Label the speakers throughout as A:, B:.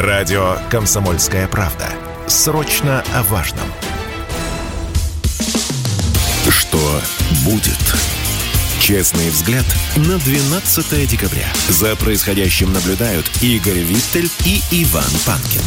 A: Радио «Комсомольская правда». Срочно о важном. Что будет? Честный взгляд на 12 декабря. За происходящим наблюдают Игорь Виттель и Иван Панкин.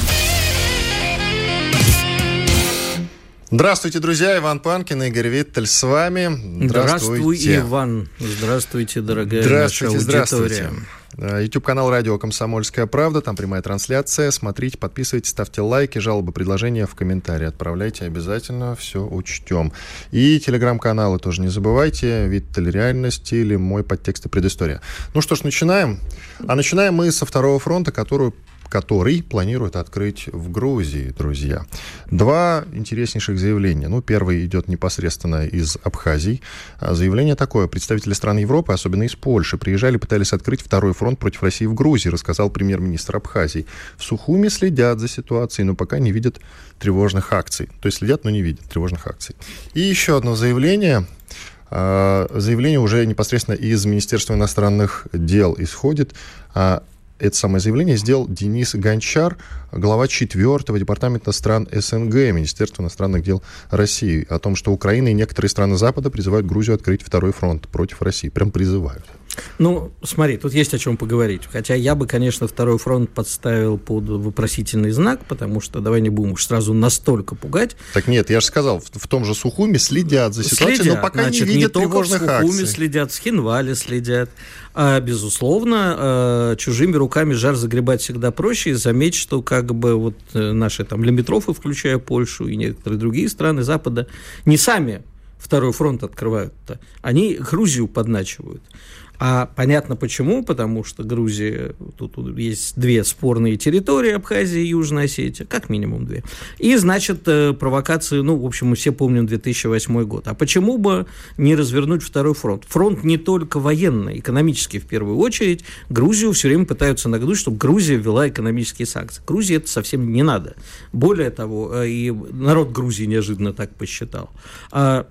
B: Здравствуйте, друзья. Иван Панкин, Игорь Виттель с вами.
C: Здравствуйте. Здравствуй, Иван. Здравствуйте, дорогая
B: здравствуйте,
C: наша
B: здравствуйте. YouTube-канал «Радио Комсомольская правда». Там прямая трансляция. Смотрите, подписывайтесь, ставьте лайки, жалобы, предложения в комментарии. Отправляйте обязательно, все учтем. И телеграм-каналы тоже не забывайте. Виттель реальность или мой подтекст и предыстория. Ну что ж, начинаем. А начинаем мы со второго фронта, которую который планирует открыть в Грузии, друзья. Два интереснейших заявления. Ну, первый идет непосредственно из Абхазии. А заявление такое. Представители стран Европы, особенно из Польши, приезжали, пытались открыть второй фронт против России в Грузии, рассказал премьер-министр Абхазии. В Сухуме следят за ситуацией, но пока не видят тревожных акций. То есть следят, но не видят тревожных акций. И еще одно заявление а, заявление уже непосредственно из Министерства иностранных дел исходит. Это самое заявление сделал Денис Гончар, глава 4 департамента стран СНГ, Министерства иностранных дел России, о том, что Украина и некоторые страны Запада призывают Грузию открыть второй фронт против России. Прям призывают.
C: Ну, смотри, тут есть о чем поговорить. Хотя я бы, конечно, второй фронт подставил под вопросительный знак, потому что давай не будем уж сразу настолько пугать.
B: Так нет, я же сказал, в, в том же Сухуме следят за ситуацией, следят, но пока значит, не видят не тревожных
C: только в Сухуме акций. следят, с Хинвали следят. А, безусловно, а, чужими руками жар загребать всегда проще. И заметь, что как бы вот э, наши там лимитрофы, включая Польшу и некоторые другие страны Запада, не сами второй фронт открывают-то, они Грузию подначивают. А понятно почему, потому что Грузия, тут есть две спорные территории, Абхазия и Южная Осетия, как минимум две. И, значит, э, провокации, ну, в общем, мы все помним 2008 год. А почему бы не развернуть второй фронт? Фронт не только военный, экономический в первую очередь. Грузию все время пытаются нагнуть, чтобы Грузия ввела экономические санкции. Грузии это совсем не надо. Более того, э, и народ Грузии неожиданно так посчитал. А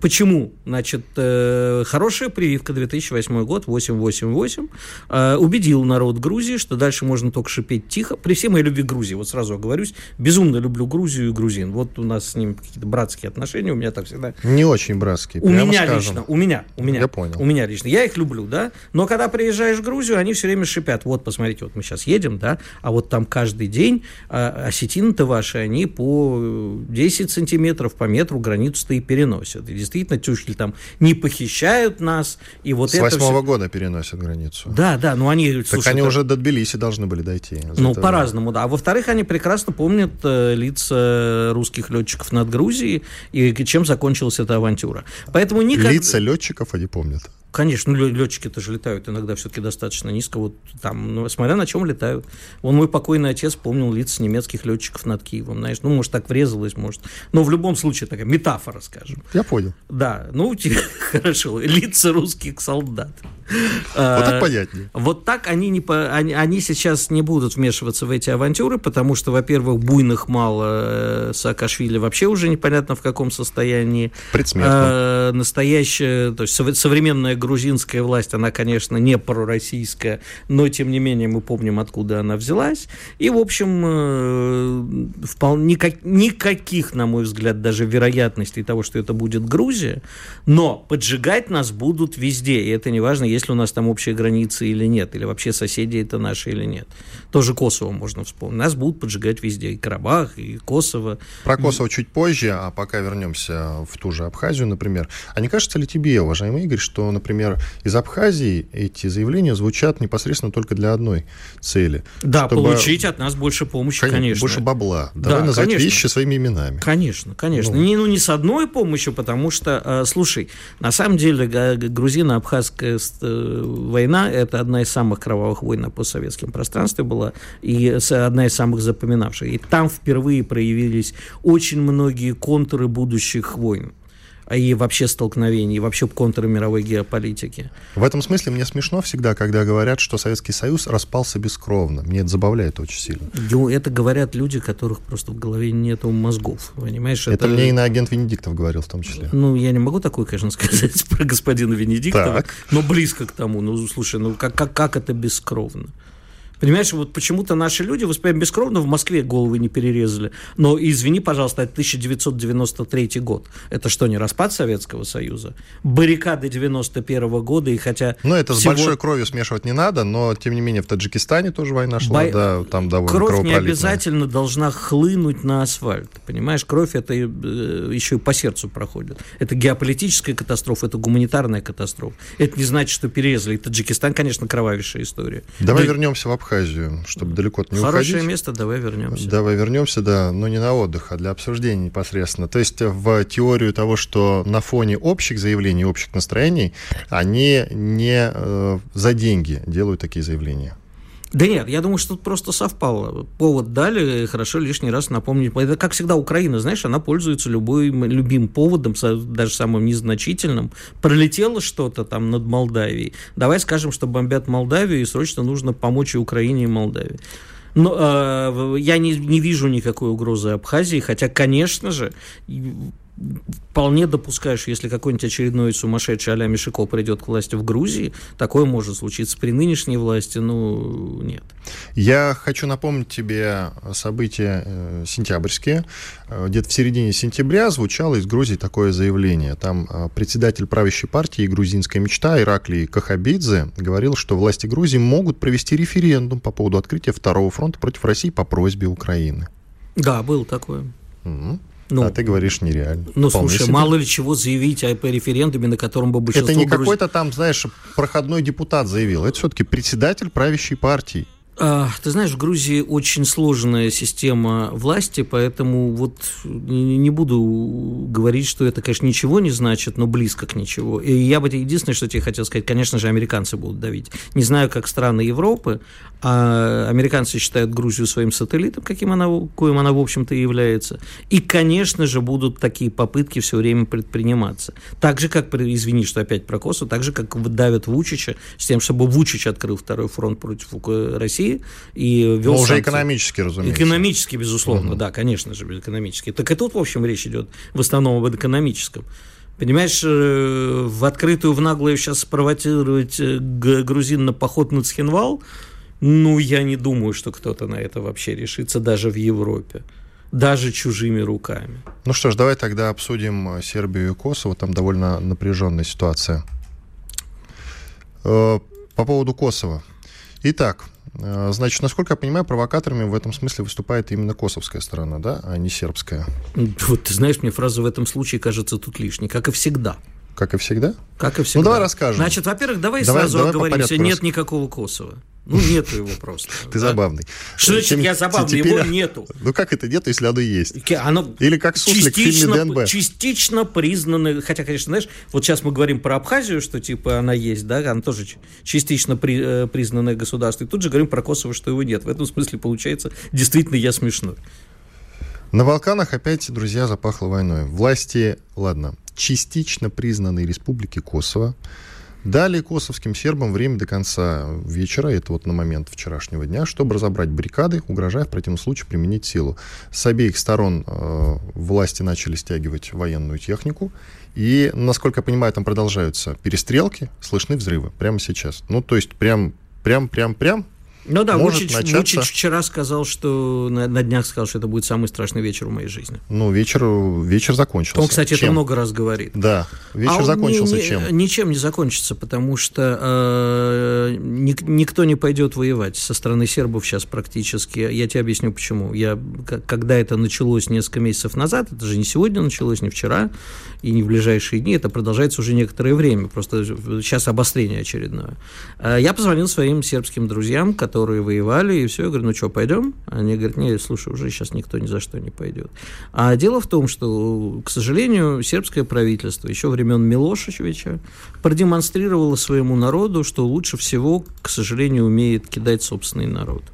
C: Почему? Значит, э, хорошая прививка 2008 год, 888, э, убедил народ Грузии, что дальше можно только шипеть тихо. При всей моей любви к Грузии, вот сразу оговорюсь, безумно люблю Грузию и грузин. Вот у нас с ним какие-то братские отношения, у меня так всегда...
B: Не очень братские,
C: У меня скажем. лично, у меня, у меня.
B: Я понял.
C: У меня лично. Я их люблю, да, но когда приезжаешь в Грузию, они все время шипят. Вот, посмотрите, вот мы сейчас едем, да, а вот там каждый день а, осетины-то ваши, они по 10 сантиметров, по метру границу-то и переносят. И действительно тюшки там не похищают нас. И вот
B: С восьмого года переносят границу.
C: Да, да, но они...
B: Так слушай, они это... уже до Тбилиси должны были дойти.
C: Ну, по-разному, да. А во-вторых, они прекрасно помнят э, лица русских летчиков над Грузией и чем закончилась эта авантюра. Поэтому никак...
B: Лица летчиков они помнят.
C: Конечно, ну, летчики тоже летают иногда все-таки достаточно низко. Вот там, ну, смотря на чем летают. Он мой покойный отец помнил лица немецких летчиков над Киевом. Знаешь, ну, может, так врезалось, может. Но в любом случае такая метафора, скажем.
B: Я понял.
C: Да, ну, хорошо. Лица русских солдат.
B: Вот так а, понятнее.
C: Вот так они, не по, они, они сейчас не будут вмешиваться в эти авантюры, потому что, во-первых, буйных мало, э, Саакашвили вообще уже непонятно в каком состоянии.
B: Предсмертно.
C: А, настоящая, то есть современная грузинская власть, она, конечно, не пророссийская, но, тем не менее, мы помним, откуда она взялась. И, в общем, э, вполне, никак, никаких, на мой взгляд, даже вероятностей того, что это будет Грузия, но поджигать нас будут везде, и это не важно, есть ли у нас там общие границы или нет, или вообще соседи это наши или нет. Тоже Косово можно вспомнить. Нас будут поджигать везде, и Карабах, и Косово.
B: Про Косово чуть позже, а пока вернемся в ту же Абхазию, например. А не кажется ли тебе, уважаемый Игорь, что, например, из Абхазии эти заявления звучат непосредственно только для одной цели?
C: Да, чтобы... получить от нас больше помощи, конечно. конечно.
B: Больше бабла. Давай да, назвать конечно. вещи своими именами.
C: Конечно, конечно. Ну. Не, ну, не с одной помощью, потому что, э, слушай, на самом деле грузино-абхазская э, война – это одна из самых кровавых войн на постсоветском пространстве была, и одна из самых запоминавших. И там впервые проявились очень многие контуры будущих войн и вообще столкновений, и вообще контуры мировой геополитики.
B: В этом смысле мне смешно всегда, когда говорят, что Советский Союз распался бескровно. Мне это забавляет очень сильно.
C: Ну, это говорят люди, которых просто в голове нету мозгов, понимаешь?
B: Это, это мне и на агент Венедиктов говорил в том числе.
C: Ну, я не могу такое, конечно, сказать про господина Венедиктова,
B: так.
C: но близко к тому. Ну, слушай, ну как, как, как это бескровно? Понимаешь, вот почему-то наши люди воспринимают бескровно в Москве головы не перерезали. Но, извини, пожалуйста, это 1993 год. Это что, не распад Советского Союза? Баррикады 91 года, и хотя...
B: Ну, это всего... с большой кровью смешивать не надо, но, тем не менее, в Таджикистане тоже война шла, Бо... да, там довольно
C: Кровь не обязательно должна хлынуть на асфальт, понимаешь? Кровь это э, еще и по сердцу проходит. Это геополитическая катастрофа, это гуманитарная катастрофа. Это не значит, что перерезали. Таджикистан, конечно, кровавейшая история.
B: Давай да... вернемся в Абхазию, чтобы далеко не Хорошее уходить.
C: Хорошее место, давай вернемся.
B: Давай вернемся, да, но не на отдых, а для обсуждения непосредственно. То есть в теорию того, что на фоне общих заявлений, общих настроений, они не э, за деньги делают такие заявления.
C: Да нет, я думаю, что тут просто совпало. Повод дали, хорошо лишний раз напомнить. Это, как всегда, Украина, знаешь, она пользуется любым любым поводом, даже самым незначительным. Пролетело что-то там над Молдавией. Давай скажем, что бомбят Молдавию, и срочно нужно помочь и Украине, и Молдавии. Но э, я не, не вижу никакой угрозы Абхазии, хотя, конечно же, вполне допускаешь, если какой-нибудь очередной сумасшедший а Мишико придет к власти в Грузии, такое может случиться при нынешней власти, ну, нет.
B: Я хочу напомнить тебе события э, сентябрьские. Э, где-то в середине сентября звучало из Грузии такое заявление. Там э, председатель правящей партии «Грузинская мечта» Ираклий Кахабидзе говорил, что власти Грузии могут провести референдум по поводу открытия второго фронта против России по просьбе Украины.
C: Да, был такое.
B: Угу. Ну, а ты говоришь нереально.
C: Ну, Вполне слушай, себе. мало ли чего заявить о референдуме, на котором бы большинство...
B: Это не какой-то там, знаешь, проходной депутат заявил. Это все-таки председатель правящей партии.
C: А, ты знаешь, в Грузии очень сложная система власти, поэтому вот не буду говорить, что это, конечно, ничего не значит, но близко к ничего. И я бы единственное, что тебе хотел сказать, конечно же, американцы будут давить. Не знаю, как страны Европы, а американцы считают Грузию своим сателлитом, каким она, коим она, в общем-то, и является. И, конечно же, будут такие попытки все время предприниматься. Так же, как, извини, что опять про Косово, так же, как давят Вучича с тем, чтобы Вучич открыл второй фронт против России и вел
B: Но уже экономически, разумеется.
C: Экономически, безусловно, угу. да, конечно же, экономически. Так и тут, в общем, речь идет в основном об экономическом. Понимаешь, э, в открытую, в наглую сейчас спровоцировать э, грузин на поход на Цхинвал – ну, я не думаю, что кто-то на это вообще решится даже в Европе. Даже чужими руками.
B: Ну что ж, давай тогда обсудим э, Сербию и Косово. Там довольно напряженная ситуация. Э, по поводу Косово. Итак, э, Значит, насколько я понимаю, провокаторами в этом смысле выступает именно косовская сторона, да, а не сербская.
C: Вот ты знаешь, мне фраза в этом случае кажется тут лишней, как и всегда.
B: Как и всегда?
C: Как и всегда.
B: Ну, давай расскажем.
C: Значит, во-первых, давай, давай сразу давай оговоримся, нет никакого Косово. Ну, нету его просто.
B: Ты забавный.
C: Что значит я забавный? Его нету.
B: Ну, как это нету, если оно есть? Оно Или как суслик в фильме ДНБ.
C: Частично признаны, хотя, конечно, знаешь, вот сейчас мы говорим про Абхазию, что типа она есть, да, она тоже частично при, э, признанное государство, и тут же говорим про Косово, что его нет. В этом смысле получается действительно я смешной.
B: На Балканах опять, друзья, запахло войной. Власти, ладно, частично признанные республики Косово Дали косовским сербам время до конца вечера, это вот на момент вчерашнего дня, чтобы разобрать баррикады, угрожая в противном случае применить силу. С обеих сторон э, власти начали стягивать военную технику, и, насколько я понимаю, там продолжаются перестрелки, слышны взрывы прямо сейчас. Ну, то есть прям, прям, прям, прям
C: ну да, может Вучич, начаться... Вучич вчера сказал, что на, на днях сказал, что это будет самый страшный вечер в моей жизни.
B: Ну, вечер, вечер закончился.
C: Он, кстати, чем? это много раз говорит.
B: Да, вечер а закончился
C: не,
B: чем?
C: Ничем не закончится, потому что э, ни, никто не пойдет воевать со стороны сербов сейчас практически. Я тебе объясню, почему. Я, когда это началось несколько месяцев назад, это же не сегодня началось, не вчера, и не в ближайшие дни, это продолжается уже некоторое время, просто сейчас обострение очередное. Э, я позвонил своим сербским друзьям, которые которые воевали, и все. Я говорю, ну что, пойдем? Они говорят, нет, слушай, уже сейчас никто ни за что не пойдет. А дело в том, что, к сожалению, сербское правительство еще времен Милошевича продемонстрировало своему народу, что лучше всего, к сожалению, умеет кидать собственный народ.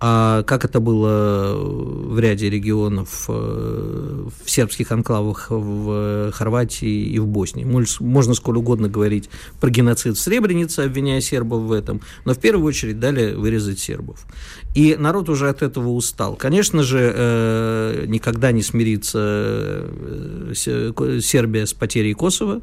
C: А как это было в ряде регионов, э, в сербских анклавах в Хорватии и в Боснии? Можно сколь угодно говорить про геноцид в Сребренице, обвиняя сербов в этом, но в первую очередь дали вырезать сербов. И народ уже от этого устал. Конечно же, э, никогда не смирится э, Сербия с потерей Косово,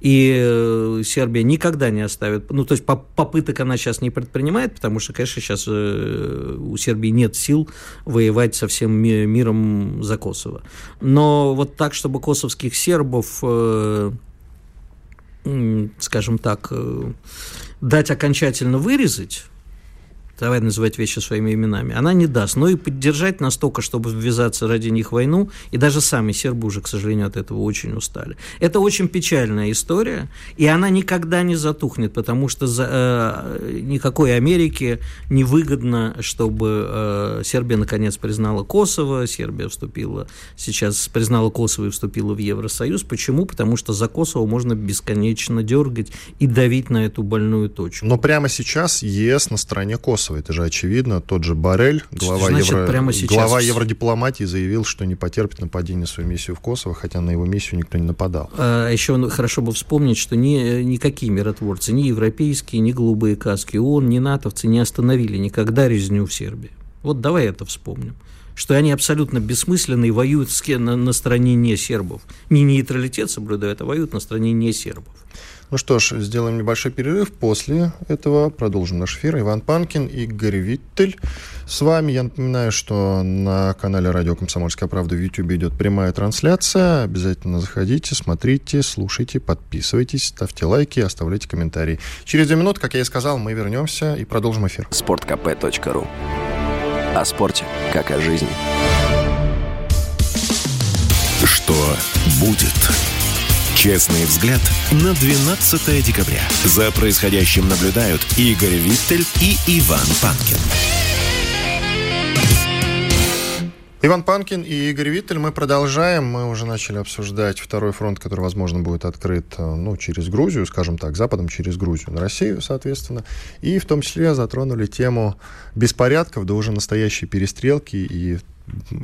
C: И э, Сербия никогда не оставит, ну, то есть попыток она сейчас не предпринимает, потому что, конечно, сейчас э, у Сербии нет сил воевать со всем миром за Косово. Но вот так, чтобы косовских сербов, э, скажем так, дать окончательно вырезать, давай называть вещи своими именами, она не даст. Но и поддержать настолько, чтобы ввязаться ради них в войну, и даже сами сербы уже, к сожалению, от этого очень устали. Это очень печальная история, и она никогда не затухнет, потому что за, э, никакой Америке не выгодно, чтобы э, Сербия наконец признала Косово, Сербия вступила, сейчас признала Косово и вступила в Евросоюз. Почему? Потому что за Косово можно бесконечно дергать и давить на эту больную точку.
B: Но прямо сейчас ЕС на стороне Косово массово, это же очевидно. Тот же Барель, глава,
C: Значит,
B: евро...
C: прямо сейчас...
B: глава евродипломатии, заявил, что не потерпит нападение на свою миссию в Косово, хотя на его миссию никто не нападал.
C: А, еще хорошо бы вспомнить, что ни, никакие миротворцы, ни европейские, ни голубые каски ООН, ни натовцы не остановили никогда резню в Сербии. Вот давай это вспомним что они абсолютно бессмысленны и воюют на, на стороне не сербов. Не нейтралитет соблюдают, а воюют на стороне не сербов.
B: Ну что ж, сделаем небольшой перерыв. После этого продолжим наш эфир. Иван Панкин, Игорь Виттель. С вами я напоминаю, что на канале Радио Комсомольская правда в YouTube идет прямая трансляция. Обязательно заходите, смотрите, слушайте, подписывайтесь, ставьте лайки, оставляйте комментарии. Через две минуты, как я и сказал, мы вернемся и продолжим эфир.
A: Спорткп.ру О спорте, как о жизни. Что будет? Честный взгляд на 12 декабря. За происходящим наблюдают Игорь Виттель и Иван Панкин.
B: Иван Панкин и Игорь Виттель. Мы продолжаем. Мы уже начали обсуждать второй фронт, который, возможно, будет открыт э, ну, через Грузию, скажем так, Западом через Грузию на Россию, соответственно. И в том числе затронули тему беспорядков, да уже настоящей перестрелки и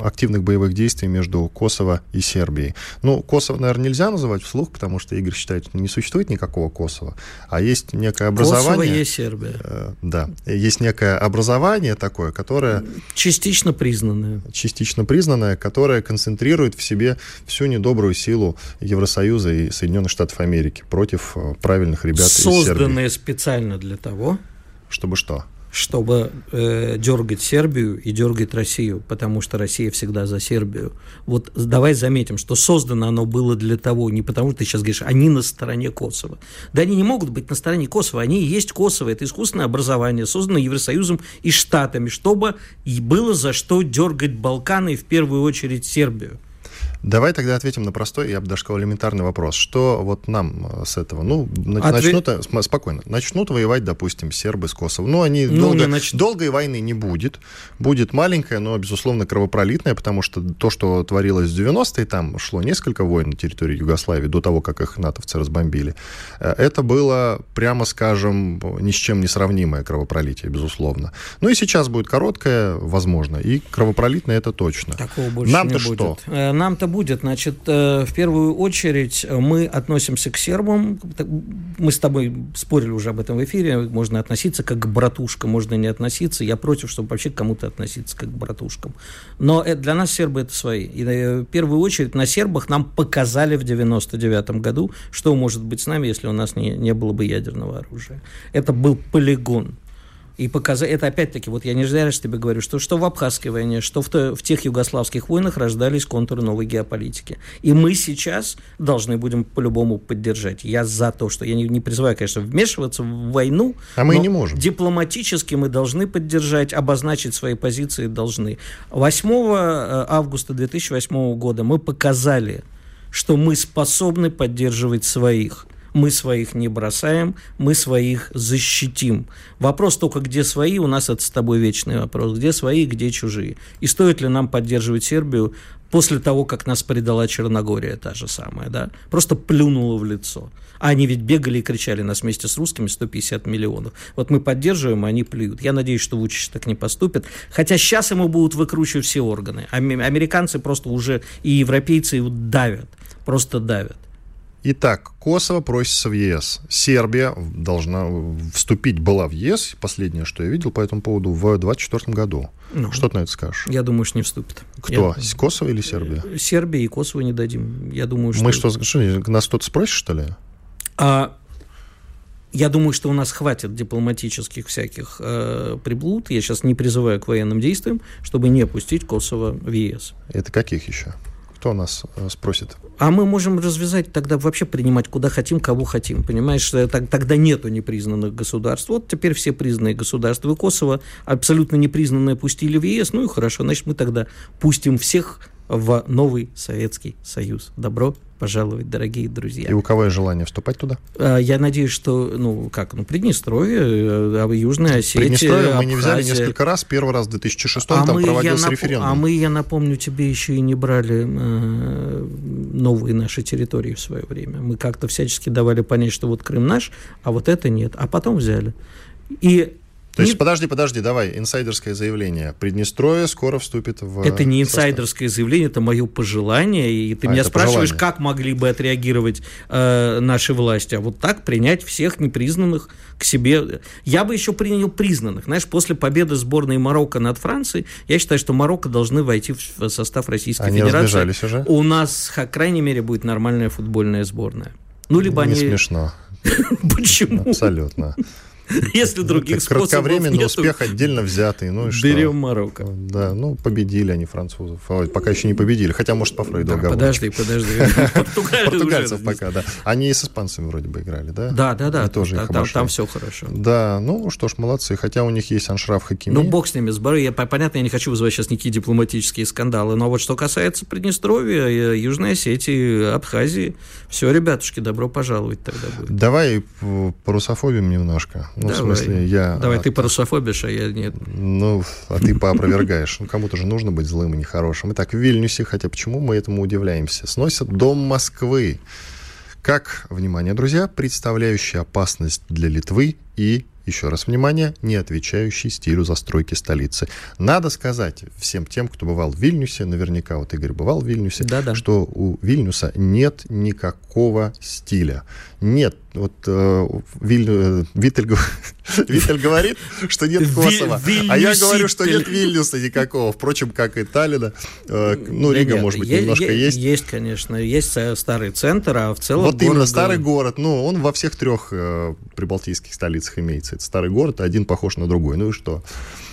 B: активных боевых действий между Косово и Сербией. Ну, Косово, наверное, нельзя называть вслух, потому что Игорь считает, что не существует никакого Косово, а есть некое образование... Косово
C: есть Сербия.
B: Э, да. Есть некое образование такое, которое...
C: Частично признанное.
B: Частично признанное, которое концентрирует в себе всю недобрую силу Евросоюза и Соединенных Штатов Америки против э, правильных ребят
C: Созданное
B: из Сербии.
C: Специально для того...
B: Чтобы что?
C: Чтобы э, дергать Сербию и дергать Россию, потому что Россия всегда за Сербию. Вот давай заметим, что создано оно было для того, не потому что ты сейчас говоришь, они на стороне Косово. Да они не могут быть на стороне Косово, они и есть Косово, это искусственное образование, созданное Евросоюзом и Штатами, чтобы было за что дергать Балканы и в первую очередь Сербию.
B: Давай тогда ответим на простой, я бы даже сказал, элементарный вопрос. Что вот нам э, с этого? Ну, Ответ... начнут, э, спокойно, начнут воевать, допустим, сербы с Косово. Ну, они ну, долго, нач... долгой войны не будет. Будет маленькая, но, безусловно, кровопролитная, потому что то, что творилось в 90-е, там шло несколько войн на территории Югославии до того, как их натовцы разбомбили. Э, это было, прямо скажем, ни с чем не сравнимое кровопролитие, безусловно. Ну и сейчас будет короткое, возможно, и кровопролитное это точно.
C: Такого больше Нам-то не будет. что? Нам-то будет? Значит, э, в первую очередь э, мы относимся к сербам. Мы с тобой спорили уже об этом в эфире. Можно относиться как к братушкам, можно не относиться. Я против, чтобы вообще к кому-то относиться как к братушкам. Но для нас сербы это свои. И э, в первую очередь на сербах нам показали в 99 году, что может быть с нами, если у нас не, не было бы ядерного оружия. Это был полигон и показать, это опять-таки, вот я не зря тебе говорю, что, что в Абхазской войне, что в, то, в тех югославских войнах рождались контуры новой геополитики. И мы сейчас должны будем по-любому поддержать. Я за то, что я не, не призываю, конечно, вмешиваться в войну,
B: а мы не можем.
C: дипломатически мы должны поддержать, обозначить свои позиции должны. 8 э, августа 2008 года мы показали, что мы способны поддерживать своих мы своих не бросаем, мы своих защитим. Вопрос только, где свои, у нас это с тобой вечный вопрос. Где свои, где чужие. И стоит ли нам поддерживать Сербию после того, как нас предала Черногория, та же самая, да? Просто плюнула в лицо. А они ведь бегали и кричали нас вместе с русскими 150 миллионов. Вот мы поддерживаем, а они плюют. Я надеюсь, что Вучич так не поступит. Хотя сейчас ему будут выкручивать все органы. Американцы просто уже и европейцы давят. Просто давят.
B: Итак, Косово просится в ЕС. Сербия должна вступить, была в ЕС, последнее, что я видел по этому поводу, в 2024 году. Ну, что ты на это скажешь?
C: Я думаю, что не вступит.
B: Кто? Я... Косово или Сербия?
C: Сербия и Косово не дадим. Я думаю, что...
B: Мы что, что нас кто-то спросит, что ли?
C: А я думаю, что у нас хватит дипломатических всяких э, приблуд. Я сейчас не призываю к военным действиям, чтобы не пустить Косово в ЕС.
B: Это каких еще? Кто нас э, спросит?
C: А мы можем развязать тогда вообще принимать куда хотим, кого хотим. Понимаешь, так, тогда нету непризнанных государств. Вот теперь все признанные государства. И Косово абсолютно непризнанное пустили в ЕС. Ну и хорошо, значит, мы тогда пустим всех в новый Советский Союз. Добро пожаловать, дорогие друзья.
B: И у кого есть желание вступать туда?
C: А, я надеюсь, что, ну, как, ну, Приднестровье, э, Южная Осетия,
B: Приднестровье мы не взяли несколько раз. Первый раз в 2006 а там мы, проводился
C: я
B: референдум.
C: А мы, я напомню тебе, еще и не брали э, новые наши территории в свое время. Мы как-то всячески давали понять, что вот Крым наш, а вот это нет. А потом взяли. И
B: то есть, не... подожди, подожди, давай, инсайдерское заявление. Приднестровье скоро вступит в...
C: Это не инсайдерское состав. заявление, это мое пожелание, и ты а, меня спрашиваешь, пожелание. как могли бы отреагировать э, наши власти, а вот так принять всех непризнанных к себе. Я бы еще принял признанных. Знаешь, после победы сборной Марокко над Францией, я считаю, что Марокко должны войти в состав Российской
B: они
C: Федерации.
B: уже?
C: У нас, по крайней мере, будет нормальная футбольная сборная. Ну, либо
B: не
C: они...
B: смешно.
C: Почему?
B: Абсолютно.
C: Если других способов
B: Кратковременный нету, успех отдельно взятый. Ну и что?
C: Берем Марокко.
B: Да, ну победили они французов. Пока еще не победили. Хотя, может, по Фрейду
C: да, Подожди, подожди.
B: Португальцев пока, да. Они и с испанцами вроде бы играли, да?
C: Да, да, да.
B: тоже
C: там, все хорошо.
B: Да, ну что ж, молодцы. Хотя у них есть аншраф Хакими.
C: Ну, бог с ними, с Я, понятно, я не хочу вызывать сейчас никакие дипломатические скандалы, но вот что касается Приднестровья, э, Южной Осетии, Абхазии, все, ребятушки, добро пожаловать тогда будет.
B: Давай по русофобиям немножко. Ну, Давай. в смысле, я...
C: Давай, ты парусофобишь, а я нет.
B: Ну, а ты поопровергаешь. Ну, кому-то же нужно быть злым и нехорошим. Итак, в Вильнюсе, хотя почему мы этому удивляемся, сносят дом Москвы. Как, внимание, друзья, представляющий опасность для Литвы и еще раз внимание, не отвечающий стилю застройки столицы. Надо сказать всем тем, кто бывал в Вильнюсе, наверняка вот Игорь бывал в Вильнюсе, да -да. что у Вильнюса нет никакого стиля. Нет вот э, Виль, э, Виттель, Виттель говорит, что нет Косово, а я говорю, что нет Вильнюса никакого. Впрочем, как и Таллина. Э, ну, Рига, нет, может быть, есть, немножко есть.
C: Есть, конечно. Есть старый центр, а в целом
B: Вот город... именно старый город. Ну, он во всех трех э, прибалтийских столицах имеется. Это старый город, один похож на другой. Ну и что?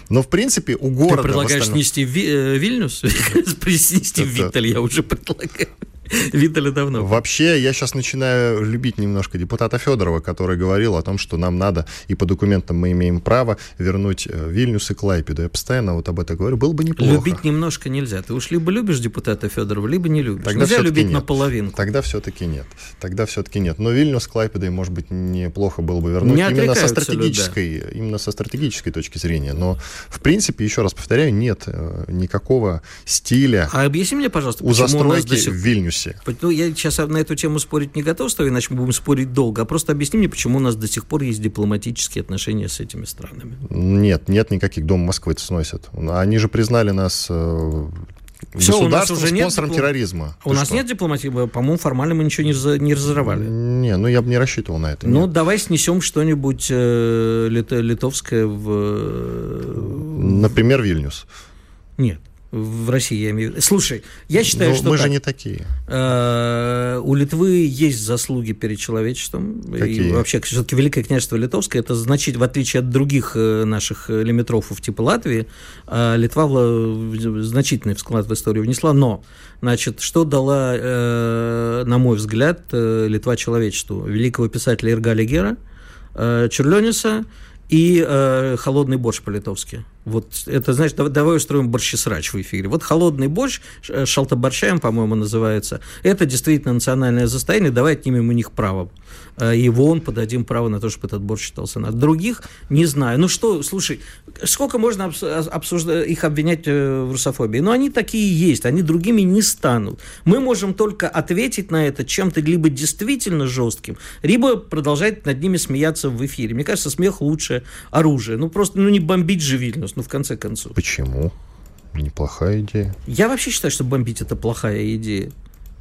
B: Но, в принципе, у города... Ты
C: предлагаешь снести Ви- э, Вильнюс? Снести Виттель я уже предлагаю. Видали давно.
B: Вообще, я сейчас начинаю любить немножко депутата Федорова, который говорил о том, что нам надо, и по документам мы имеем право вернуть э, Вильнюс и Клайпеду. Я постоянно вот об этом говорю. Было бы неплохо.
C: Любить немножко нельзя. Ты уж либо любишь депутата Федорова, либо не любишь. Тогда нельзя любить нет. наполовину.
B: Тогда все-таки нет. Тогда все-таки нет. Но Вильнюс с Клайпедой, может быть, неплохо было бы вернуть. Не именно со стратегической, да. именно со стратегической точки зрения. Но, в принципе, еще раз повторяю, нет э, никакого стиля.
C: А объясни мне, пожалуйста,
B: у застройки сих... в Вильнюсе Вильнюсе.
C: Ну, я сейчас на эту тему спорить не готов с тобой, иначе мы будем спорить долго. А просто объясни мне, почему у нас до сих пор есть дипломатические отношения с этими странами.
B: Нет, нет никаких дом Москвы сносят. Они же признали нас э, все, у нас уже спонсором нет терроризма.
C: У Ты нас что? нет дипломатии, по-моему, формально мы ничего не, не разорвали.
B: Не, ну я бы не рассчитывал на это.
C: Ну, нет. давай снесем что-нибудь э, литовское в... Э,
B: Например, Вильнюс.
C: Нет в России, я имею в виду. Слушай, я считаю,
B: Но
C: что...
B: мы так, же не такие.
C: Э, у Литвы есть заслуги перед человечеством.
B: Какие?
C: И вообще, все-таки Великое княжество Литовское, это значит, в отличие от других э, наших лимитрофов типа Латвии, э, Литва значительный вклад в историю внесла. Но, значит, что дала, э, на мой взгляд, э, Литва человечеству? Великого писателя Иргаля Гера, э, Черлениса и э, холодный борщ по-литовски. Вот это, значит, давай, устроим борщесрач в эфире. Вот холодный борщ, э, шалтаборчаем, по-моему, называется, это действительно национальное состояние, давай отнимем у них право. Э, и вон подадим право на то, чтобы этот борщ считался на других, не знаю. Ну что, слушай, сколько можно обсуждать, их обвинять э, в русофобии? Но ну, они такие есть, они другими не станут. Мы можем только ответить на это чем-то либо действительно жестким, либо продолжать над ними смеяться в эфире. Мне кажется, смех лучше оружие. Ну просто, ну не бомбить же ну в конце концов.
B: Почему? Неплохая идея.
C: Я вообще считаю, что бомбить это плохая идея.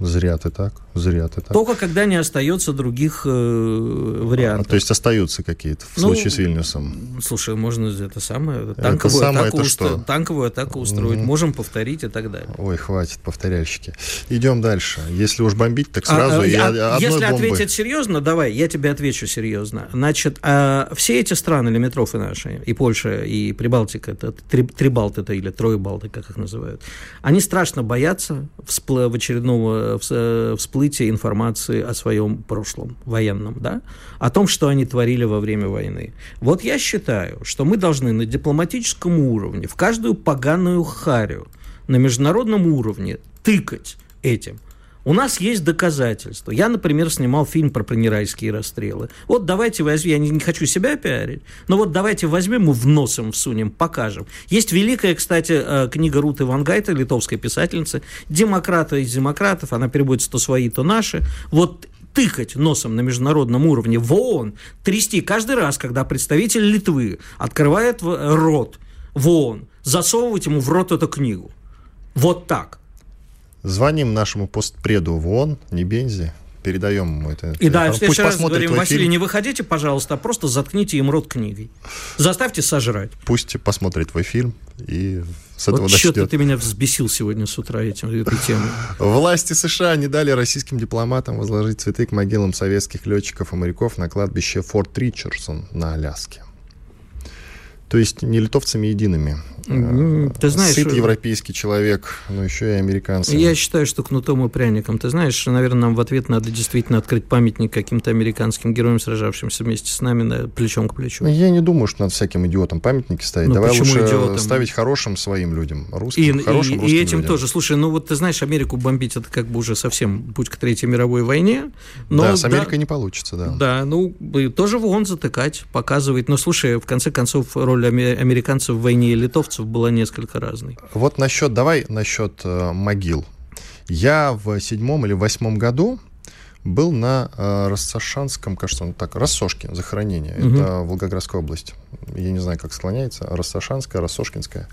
B: Зря ты так, зря ты так.
C: Только когда не остается других э, вариантов.
B: А, то есть остаются какие-то в ну, случае с Вильнюсом?
C: Слушай, можно это самое, танковую, это самое, атаку, это что? танковую атаку устроить, угу. можем повторить и так далее.
B: Ой, хватит, повторяльщики. Идем дальше. Если уж бомбить, так сразу а, и а,
C: Если
B: бомбы.
C: ответить серьезно, давай, я тебе отвечу серьезно. Значит, а, все эти страны, лимитрофы наши, и Польша, и Прибалтика, это три, три Балты, или трое Балты, как их называют, они страшно боятся вспло, в очередного всплытие информации о своем прошлом военном, да, о том, что они творили во время войны. Вот я считаю, что мы должны на дипломатическом уровне в каждую поганую харю на международном уровне тыкать этим – у нас есть доказательства. Я, например, снимал фильм про пронерайские расстрелы. Вот давайте возьмем, я не, не хочу себя пиарить, но вот давайте возьмем и в носом всунем, покажем. Есть великая, кстати, э, книга Руты Вангайта, литовской писательницы, «Демократы из демократов», она переводится то свои, то наши. Вот тыкать носом на международном уровне в ООН, трясти каждый раз, когда представитель Литвы открывает рот в ООН, засовывать ему в рот эту книгу. Вот так.
B: Звоним нашему постпреду в ООН, не Бензи, передаем ему это.
C: И да, в следующий раз говорим, Василий, фильм. не выходите, пожалуйста, а просто заткните им рот книгой. Заставьте сожрать.
B: Пусть посмотрит твой фильм и с этого вот
C: что-то ты меня взбесил сегодня с утра этим, этой темой.
B: Власти США не дали российским дипломатам возложить цветы к могилам советских летчиков и моряков на кладбище Форт Ричардсон на Аляске. То есть не литовцами едиными. Ты знаешь, Сыт европейский человек, но еще и американцы.
C: Я считаю, что кнутом и пряником. Ты знаешь, наверное, нам в ответ надо действительно открыть памятник каким-то американским героям, сражавшимся вместе с нами на, плечом к плечу.
B: Я не думаю, что надо всяким идиотам памятники ставить. Ну, Давай лучше идиотам? ставить хорошим своим людям, русским, и, хорошим
C: и,
B: русским
C: И этим
B: людям.
C: тоже. Слушай, ну вот ты знаешь, Америку бомбить это как бы уже совсем путь к Третьей мировой войне.
B: Но, да, с Америкой да, не получится, да.
C: Да, ну тоже в ООН затыкать, показывать. Но слушай, в конце концов, роль американцев в войне и литовцев была несколько разный.
B: Вот насчет, давай насчет э, могил. Я в седьмом или восьмом году был на э, Рассошанском, кажется, он так, Рассошке захоронение. Угу. Это Волгоградская область. Я не знаю, как склоняется. Рассошанское, Рассошкинское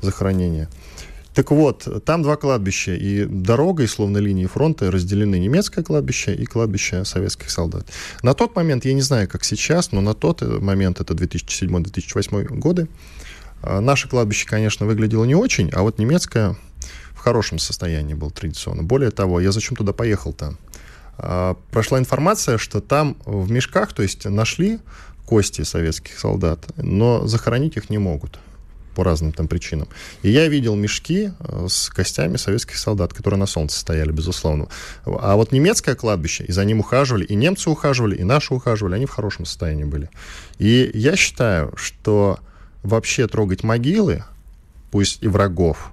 B: захоронение. Так вот, там два кладбища, и дорогой, словно линии фронта, разделены немецкое кладбище и кладбище советских солдат. На тот момент, я не знаю, как сейчас, но на тот момент, это 2007-2008 годы, наше кладбище, конечно, выглядело не очень, а вот немецкое в хорошем состоянии было традиционно. Более того, я зачем туда поехал-то? А, прошла информация, что там в мешках, то есть нашли кости советских солдат, но захоронить их не могут по разным там причинам. И я видел мешки э, с костями советских солдат, которые на солнце стояли, безусловно. А вот немецкое кладбище, и за ним ухаживали, и немцы ухаживали, и наши ухаживали, они в хорошем состоянии были. И я считаю, что вообще трогать могилы, пусть и врагов,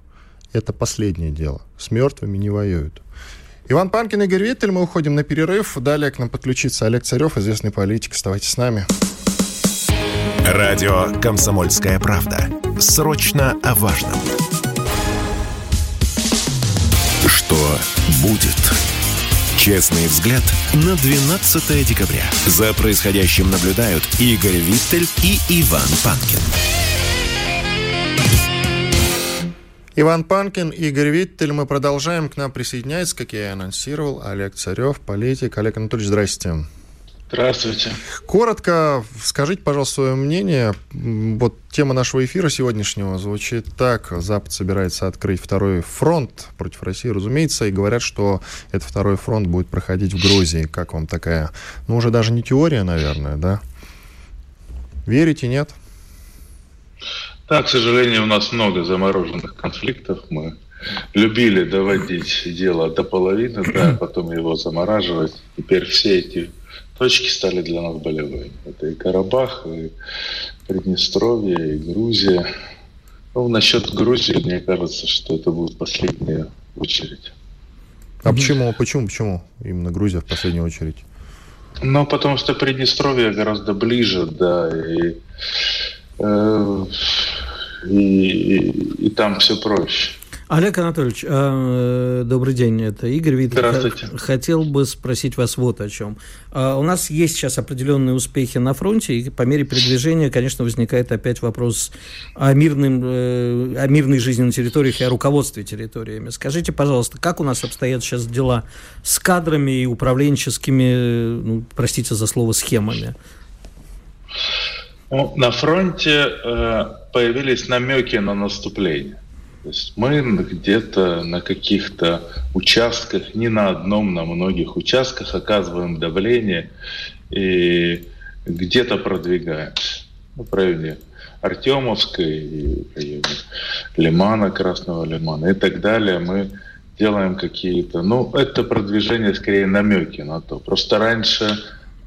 B: это последнее дело. С мертвыми не воюют. Иван Панкин, Игорь Виттель, мы уходим на перерыв. Далее к нам подключится Олег Царев, известный политик. Оставайтесь с нами.
A: Радио «Комсомольская правда». Срочно о важном. Что будет? Честный взгляд на 12 декабря. За происходящим наблюдают Игорь Виттель и Иван Панкин.
B: Иван Панкин, Игорь Виттель. Мы продолжаем. К нам присоединяется, как я и анонсировал, Олег Царев, политик. Олег Анатольевич, здрасте.
D: Здравствуйте.
B: Коротко скажите, пожалуйста, свое мнение. Вот тема нашего эфира сегодняшнего звучит так. Запад собирается открыть второй фронт против России, разумеется, и говорят, что этот второй фронт будет проходить в Грузии. Как вам такая, ну, уже даже не теория, наверное, да? Верите, нет?
D: Да, к сожалению, у нас много замороженных конфликтов. Мы любили доводить дело до половины, да, потом его замораживать. Теперь все эти точки стали для нас болевыми. Это и Карабах, и Приднестровье, и Грузия. Ну, насчет Грузии, мне кажется, что это будет последняя очередь.
B: А почему, почему, почему именно Грузия в последнюю очередь?
D: Ну, потому что Приднестровье гораздо ближе, да, и э, и, и, там все проще.
C: Олег Анатольевич, э, добрый день, это Игорь Виттель.
D: Здравствуйте.
C: Хотел бы спросить вас вот о чем. Э, у нас есть сейчас определенные успехи на фронте, и по мере передвижения, конечно, возникает опять вопрос о, мирным, э, о мирной жизни на территориях и о руководстве территориями. Скажите, пожалуйста, как у нас обстоят сейчас дела с кадрами и управленческими, ну, простите за слово, схемами?
D: Ну, на фронте э, появились намеки на наступление. То есть мы где-то на каких-то участках, не на одном, на многих участках оказываем давление и где-то продвигаемся. Ну, районе Артемовской, и районе Лимана, Красного Лимана и так далее. Мы делаем какие-то... Ну, это продвижение скорее намеки на то. Просто раньше,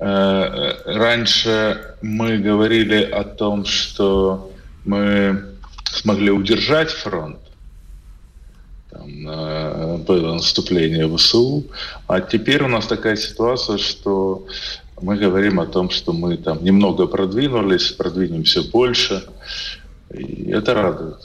D: раньше мы говорили о том, что мы смогли удержать фронт, там, э, было наступление ВСУ. А теперь у нас такая ситуация, что мы говорим о том, что мы там немного продвинулись, продвинемся больше. И это радует.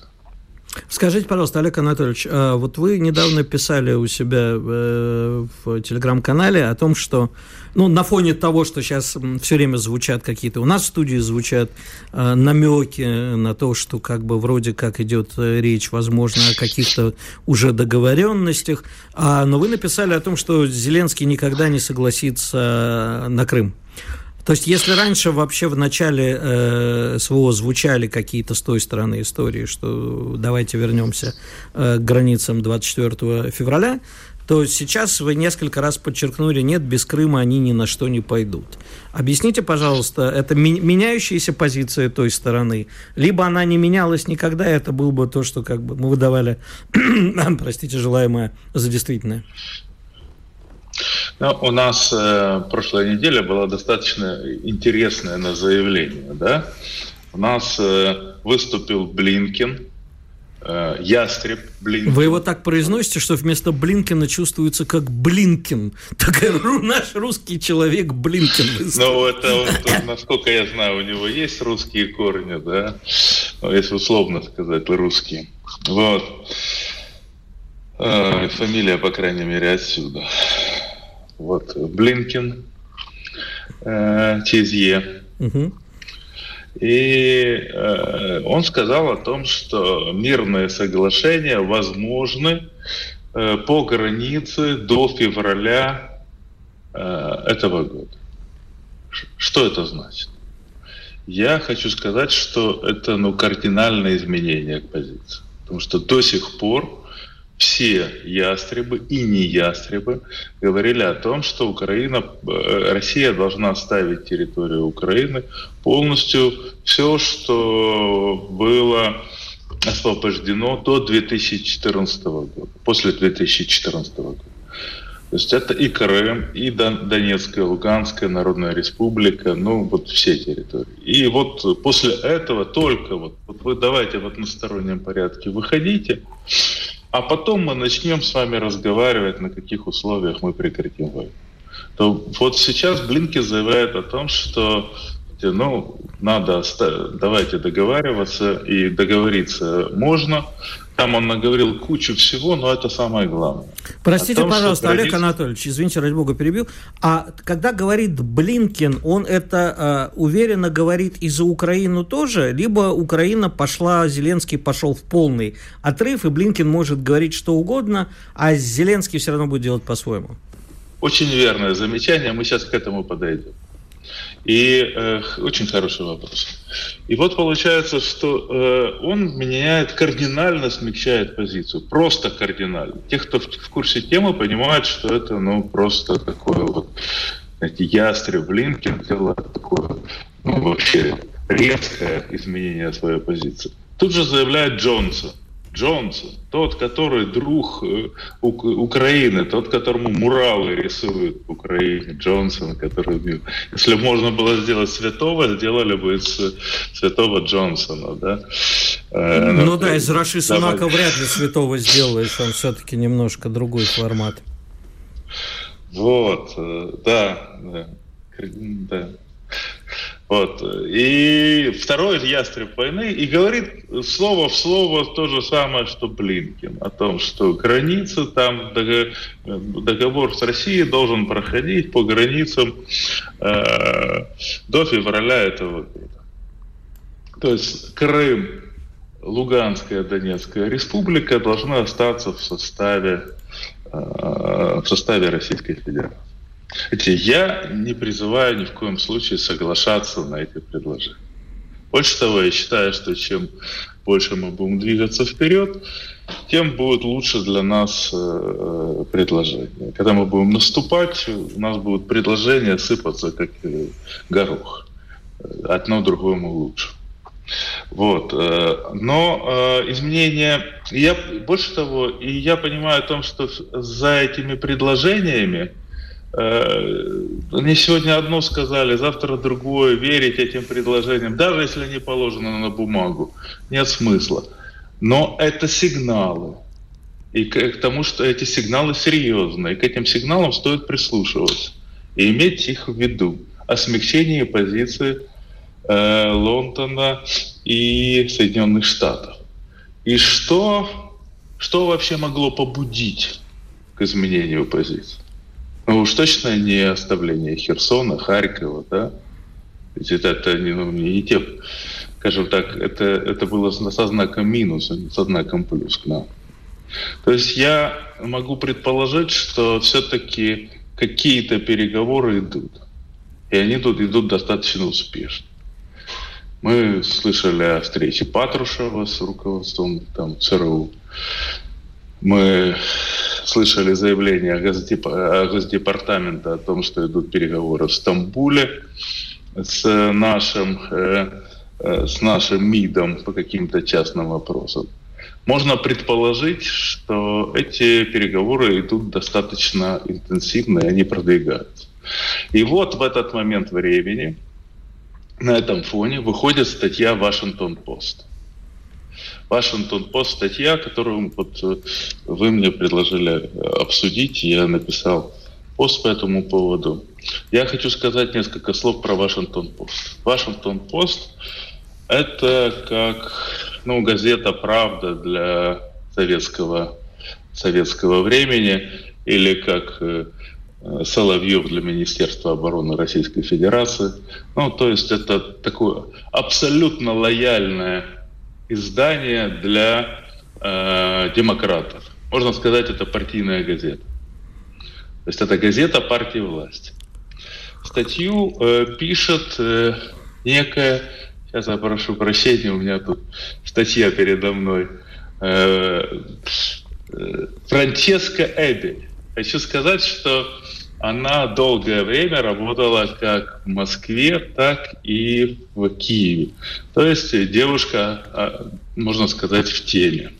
C: Скажите, пожалуйста, Олег Анатольевич, а вот вы недавно писали у себя э, в телеграм-канале о том, что ну, на фоне того, что сейчас все время звучат какие-то, у нас в студии звучат э, намеки на то, что как бы вроде как идет э, речь, возможно, о каких-то уже договоренностях, а, но вы написали о том, что Зеленский никогда не согласится на Крым. То есть, если раньше вообще в начале э, СВО звучали какие-то с той стороны истории, что давайте вернемся э, к границам 24 февраля, то сейчас вы несколько раз подчеркнули, нет, без Крыма они ни на что не пойдут. Объясните, пожалуйста, это меняющаяся позиция той стороны, либо она не менялась никогда, это было бы то, что как бы мы выдавали, простите, желаемое за действительное.
D: Ну, у нас э, прошлая неделя была достаточно интересное на заявление, да? У нас э, выступил Блинкин, Ястреб Блинкин.
C: Вы его так произносите, что вместо Блинкина чувствуется как Блинкин. Такой наш русский человек Блинкин.
D: Ну, это, вот, насколько я знаю, у него есть русские корни, да? Ну, если условно сказать, русские. Вот. Э, фамилия, по крайней мере, отсюда. Вот Блинкин, э, Тезье.
C: Угу.
D: И э, он сказал о том, что мирные соглашения возможны э, по границе до февраля э, этого года. Что это значит? Я хочу сказать, что это ну, кардинальное изменение позиции. Потому что до сих пор все ястребы и не ястребы говорили о том, что Украина, э, Россия должна ставить территорию Украины полностью все, что было освобождено до 2014 года, после 2014 года. То есть это и Крым, и Донецкая, Луганская Народная Республика, ну вот все территории. И вот после этого только вот, вот вы давайте в одностороннем порядке выходите, а потом мы начнем с вами разговаривать, на каких условиях мы прекратим войну. То вот сейчас Блинки заявляет о том, что ну, надо, давайте договариваться, и договориться можно. Там он наговорил кучу всего, но это самое главное.
C: Простите, том, пожалуйста, правительство... Олег Анатольевич, извините, ради бога, перебил. А когда говорит Блинкин, он это э, уверенно говорит и за Украину тоже, либо Украина пошла, Зеленский пошел в полный отрыв, и Блинкин может говорить что угодно, а Зеленский все равно будет делать по-своему?
D: Очень верное замечание, мы сейчас к этому подойдем. И э, очень хороший вопрос. И вот получается, что э, он меняет, кардинально смягчает позицию. Просто кардинально. Те, кто в, в курсе темы, понимают, что это ну, просто такое вот, знаете, ястреб Блинкин делает такое, ну, вообще резкое изменение своей позиции. Тут же заявляет Джонсон. Джонсон, тот, который друг э, Украины, тот, которому муралы рисуют в Украине, Джонсон, который... Если можно было сделать святого, сделали бы из святого Джонсона, да?
C: Э, ну, ну да, из Раши Сунака вряд ли святого сделаешь, он все-таки немножко другой формат.
D: Вот, э, да, да. да. Вот. И второй ястреб войны и говорит слово в слово то же самое, что Блинкин, о том, что границы там, договор с Россией должен проходить по границам э, до февраля этого года. То есть Крым, Луганская, Донецкая республика должны остаться в составе, э, в составе Российской Федерации. Я не призываю ни в коем случае соглашаться на эти предложения. Больше того, я считаю, что чем больше мы будем двигаться вперед, тем будет лучше для нас э, предложение. Когда мы будем наступать, у нас будут предложения сыпаться как э, горох. Одно другому лучше. Вот. Э, но э, изменения... Я, больше того, и я понимаю о том, что за этими предложениями они сегодня одно сказали, завтра другое, верить этим предложениям, даже если они положены на бумагу, нет смысла. Но это сигналы. И к тому, что эти сигналы серьезные, и к этим сигналам стоит прислушиваться и иметь их в виду о смягчении позиции э, Лондона и Соединенных Штатов. И что, что вообще могло побудить к изменению позиции? Ну уж точно не оставление Херсона, Харькова, да? Ведь это, это не, ну, не те, скажем так, это, это было со знаком минус, а со знаком плюс к нам. То есть я могу предположить, что все-таки какие-то переговоры идут. И они тут идут достаточно успешно. Мы слышали о встрече Патрушева с руководством там, ЦРУ. Мы слышали заявление Госдепартамента о том, что идут переговоры в Стамбуле с нашим, э, э, с нашим МИДом по каким-то частным вопросам. Можно предположить, что эти переговоры идут достаточно интенсивно, и они продвигаются. И вот в этот момент времени на этом фоне выходит статья «Вашингтон-Пост». Вашингтон-Пост статья, которую вот э, вы мне предложили обсудить, я написал пост по этому поводу. Я хочу сказать несколько слов про Вашингтон-Пост. Вашингтон-Пост – это как ну, газета «Правда» для советского, советского времени или как э, Соловьев для Министерства обороны Российской Федерации. Ну, то есть это такое абсолютно лояльное издание для э, демократов. Можно сказать, это партийная газета. То есть это газета партии власти. Статью э, пишет э, некая, сейчас я прошу прощения, у меня тут статья передо мной, э, э, Франческа Эбель. Хочу сказать, что она долгое время работала как в Москве, так и в Киеве. То есть девушка, а, можно сказать, в теме.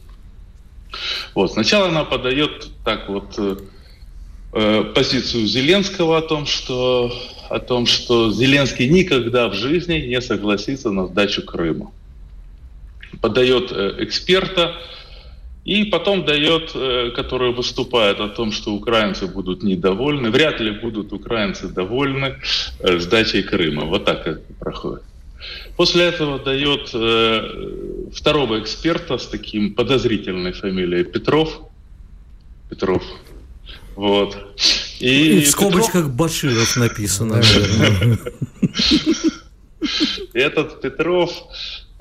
D: Вот. Сначала она подает так вот э, э, позицию Зеленского о том, что о том, что Зеленский никогда в жизни не согласится на сдачу Крыма. Подает э, эксперта, и потом дает, э, который выступает о том, что украинцы будут недовольны, вряд ли будут украинцы довольны э, сдачей Крыма. Вот так это проходит. После этого дает э, второго эксперта с таким подозрительной фамилией Петров. Петров. Вот.
C: И, И в скобочках Петров... Баширов написано, наверное.
D: Этот Петров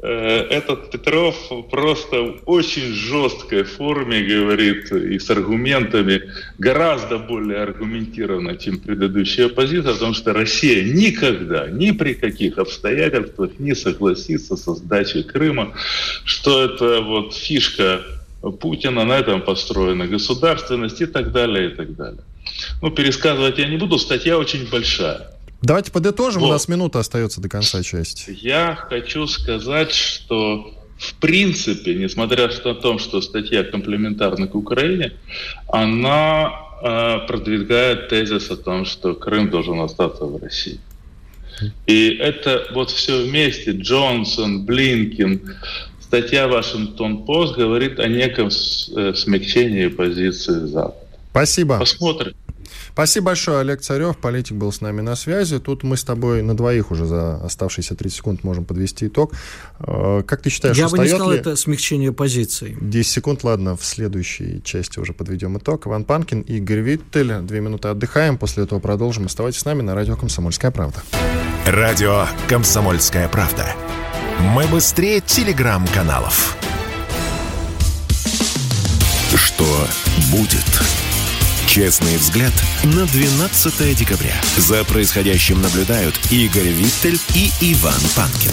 D: этот Петров просто в очень жесткой форме говорит и с аргументами, гораздо более аргументированно, чем предыдущая оппозиция, потому что Россия никогда, ни при каких обстоятельствах не согласится со сдачей Крыма, что это вот фишка Путина, на этом построена государственность и так далее, и так далее. Ну, пересказывать я не буду, статья очень большая.
B: Давайте подытожим, вот. у нас минута остается до конца части.
D: Я хочу сказать, что в принципе, несмотря на то, что статья комплементарна к Украине, она э, продвигает тезис о том, что Крым должен остаться в России. И это вот все вместе, Джонсон, Блинкин, статья Вашингтон-Пост говорит о неком э, смягчении позиции Запада.
B: Спасибо.
D: Посмотрим.
B: Спасибо большое, Олег Царев, политик был с нами на связи. Тут мы с тобой на двоих уже за оставшиеся 30 секунд можем подвести итог. Э, как ты считаешь,
C: Я бы не сказал,
B: ли...
C: это смягчение позиции.
B: 10 секунд, ладно, в следующей части уже подведем итог. Иван Панкин, Игорь Виттель. Две минуты отдыхаем, после этого продолжим. Оставайтесь с нами на радио «Комсомольская правда».
A: Радио «Комсомольская правда». Мы быстрее телеграм-каналов. Что будет? Честный взгляд на 12 декабря. За происходящим наблюдают Игорь Виттель и Иван Панкин.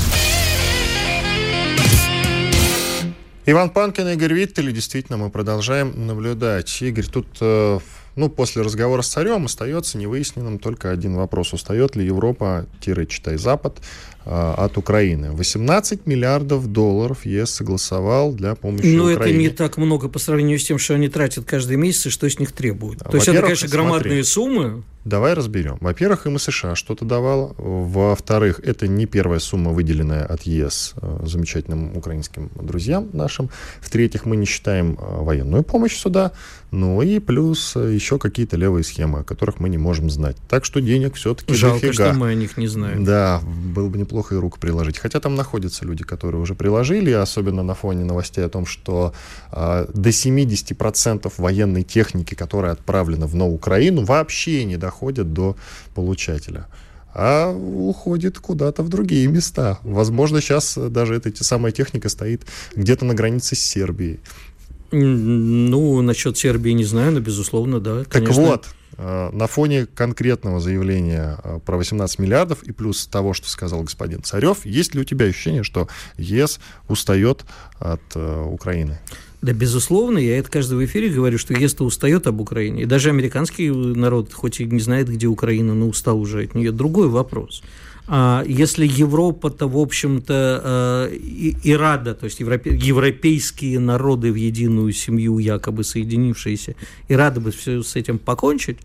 B: Иван Панкин и Игорь Виттель. Действительно, мы продолжаем наблюдать. Игорь, тут э, ну, после разговора с царем остается невыясненным только один вопрос. Устает ли Европа-читай Запад а, от Украины. 18 миллиардов долларов ЕС согласовал для помощи
C: Но
B: Украине.
C: это не так много по сравнению с тем, что они тратят каждый месяц и что с них требуют. То есть это, конечно, громадные смотри, суммы.
B: Давай разберем. Во-первых, им и США что-то давало. Во-вторых, это не первая сумма, выделенная от ЕС э, замечательным украинским друзьям нашим. В-третьих, мы не считаем э, военную помощь сюда. Ну и плюс э, еще какие-то левые схемы, о которых мы не можем знать. Так что денег все-таки
C: Жалко,
B: дофига.
C: что мы о них не знаем.
B: Да, было бы неплохо и руку приложить. Хотя там находятся люди, которые уже приложили, особенно на фоне новостей о том, что э, до 70% военной техники, которая отправлена в новую Украину, вообще не доходит доходят до получателя а уходит куда-то в другие места. Возможно, сейчас даже эта самая техника стоит где-то на границе с Сербией.
C: Ну, насчет Сербии не знаю, но, безусловно, да.
B: Конечно. Так вот, э, на фоне конкретного заявления э, про 18 миллиардов и плюс того, что сказал господин Царев, есть ли у тебя ощущение, что ЕС устает от э, Украины?
C: Да, безусловно, я это каждый в эфире говорю, что ЕС-то устает об Украине. И даже американский народ, хоть и не знает, где Украина, но устал уже от нее. Другой вопрос. А если Европа-то, в общем-то, э, и, и рада, то есть европе, европейские народы в единую семью, якобы соединившиеся, и рады бы все с этим покончить,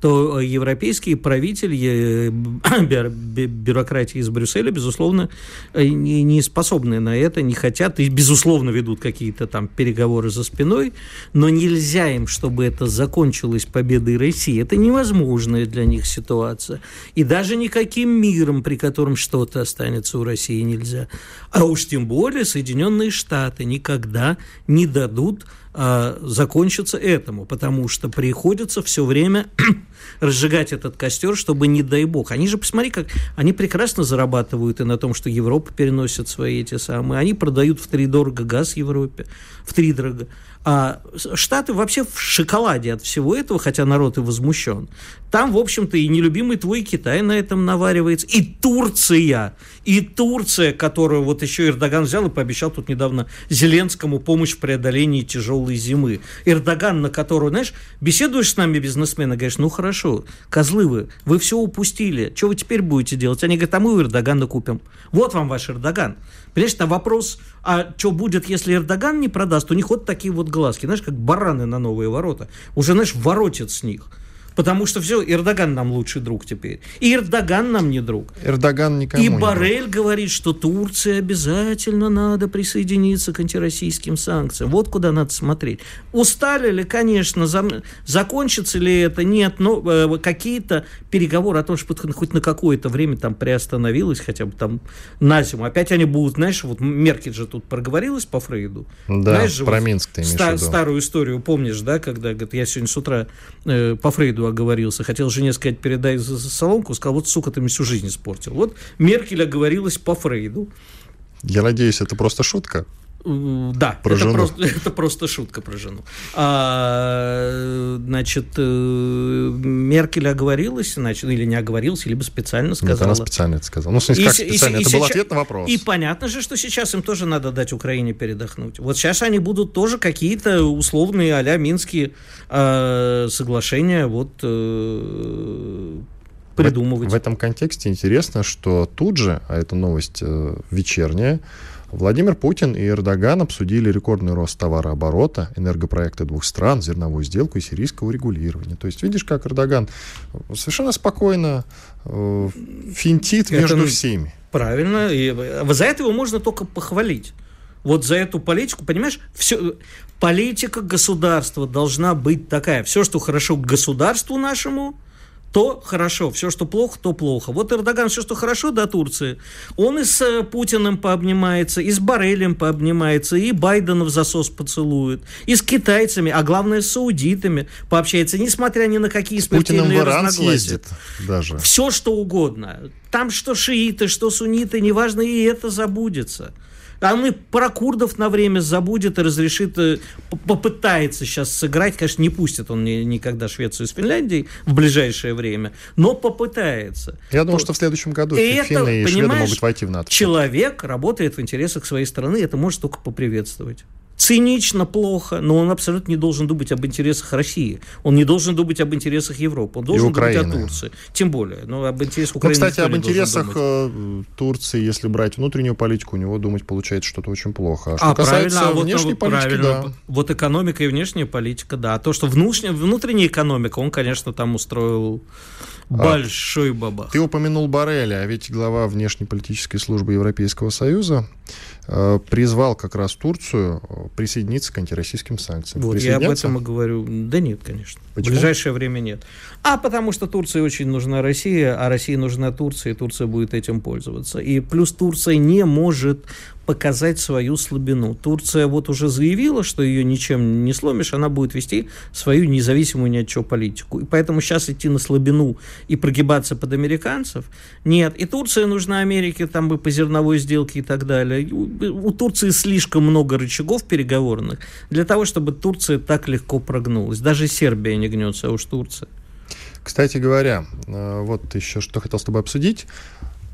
C: то европейские правители, бюрократии из Брюсселя, безусловно, не способны на это, не хотят и, безусловно, ведут какие-то там переговоры за спиной, но нельзя им, чтобы это закончилось победой России. Это невозможная для них ситуация. И даже никаким миром, при котором что-то останется у России, нельзя. А уж тем более Соединенные Штаты никогда не дадут а, закончиться этому, потому что приходится все время разжигать этот костер, чтобы не дай бог. Они же, посмотри, как они прекрасно зарабатывают и на том, что Европа переносит свои эти самые. Они продают в три дорого газ Европе, в три дорого. А Штаты вообще в шоколаде от всего этого, хотя народ и возмущен. Там, в общем-то, и нелюбимый твой Китай на этом наваривается, и Турция, и Турция, которую вот еще Эрдоган взял и пообещал тут недавно Зеленскому помощь в преодолении тяжелой зимы. Эрдоган, на которую, знаешь, беседуешь с нами бизнесмены, говоришь, ну хорошо, козлы вы, вы все упустили, что вы теперь будете делать? Они говорят, а мы у Эрдогана купим. Вот вам ваш Эрдоган. Понимаешь, на вопрос, а что будет, если Эрдоган не продаст, у них вот такие вот глазки, знаешь, как бараны на новые ворота. Уже, знаешь, воротят с них. Потому что все, Эрдоган нам лучший друг теперь. И Эрдоган нам не друг.
B: Эрдоган никому
C: И Барель друг. говорит, что Турции обязательно надо присоединиться к антироссийским санкциям. Вот куда надо смотреть. Устали ли, конечно, за... закончится ли это? Нет, но э, какие-то переговоры о том, что хоть на какое-то время там приостановилось, хотя бы там на зиму. Опять они будут, знаешь, вот Меркель же тут проговорилась по Фрейду.
B: Да,
C: знаешь же,
B: про вот Минск ты ста-
C: Старую историю помнишь, да, когда говорит, я сегодня с утра э, по Фрейду оговорился. Хотел жене сказать, передай соломку, сказал, вот, сука, ты мне всю жизнь испортил. Вот Меркель оговорилась по Фрейду.
B: Я надеюсь, это просто шутка.
C: Да, про это, жену. Просто, это просто шутка про жену. А, значит, э, Меркель оговорилась, значит, или не оговорилась, либо специально сказала. Нет,
B: она специально это сказала. Ну, в смысле, и, как специально? И, это и был сейчас, ответ на вопрос.
C: И понятно же, что сейчас им тоже надо дать Украине передохнуть. Вот сейчас они будут тоже какие-то условные а-ля Минские э, соглашения вот э, придумывать.
B: В, в этом контексте интересно, что тут же, а это новость э, вечерняя, Владимир Путин и Эрдоган обсудили рекордный рост товарооборота, энергопроекты двух стран, зерновую сделку и сирийского регулирования. То есть видишь, как Эрдоган совершенно спокойно э, финтит это между всеми.
C: Правильно. И за это его можно только похвалить. Вот за эту политику, понимаешь, все, политика государства должна быть такая. Все, что хорошо к государству нашему – то хорошо, все, что плохо, то плохо. Вот Эрдоган все, что хорошо до Турции, он и с э, Путиным пообнимается, и с Барелем пообнимается, и Байдена в засос поцелует, и с китайцами, а главное с саудитами пообщается, несмотря ни на какие смертельные разногласия. даже. Все, что угодно. Там что шииты, что сунниты, неважно, и это забудется. А он и про курдов на время забудет и разрешит, э, попытается сейчас сыграть. Конечно, не пустит он никогда Швецию с Финляндией в ближайшее время, но попытается.
B: Я думаю, что в следующем году и финны это, и шведы могут войти в НАТО.
C: Человек работает в интересах своей страны, это может только поприветствовать цинично плохо, но он абсолютно не должен думать об интересах России. Он не должен думать об интересах Европы. Он должен думать о Турции. Тем более. Но об интересах ну,
B: Украины. Ну, кстати, об интересах э, Турции, если брать внутреннюю политику, у него думать получается что-то очень плохо. А что а, касается правильно, а внешней вот, политики, правильно. да.
C: Вот экономика и внешняя политика, да. А то, что внутренняя, внутренняя экономика, он, конечно, там устроил большой бабах.
B: Ты упомянул Барреля, а ведь глава внешнеполитической службы Европейского Союза призвал как раз Турцию э, присоединиться к антироссийским санкциям.
C: Вот я об этом и говорю. Да нет, конечно. Почему? В ближайшее время нет. А потому что Турции очень нужна Россия, а России нужна Турция, и Турция будет этим пользоваться. И плюс Турция не может показать свою слабину. Турция вот уже заявила, что ее ничем не сломишь, она будет вести свою независимую ни от чего политику. И поэтому сейчас идти на слабину и прогибаться под американцев нет. И Турция нужна Америке там бы по зерновой сделке и так далее. У Турции слишком много рычагов переговорных для того, чтобы Турция так легко прогнулась. Даже Сербия не гнется, а уж Турция.
B: Кстати говоря, э, вот еще что хотел с тобой обсудить.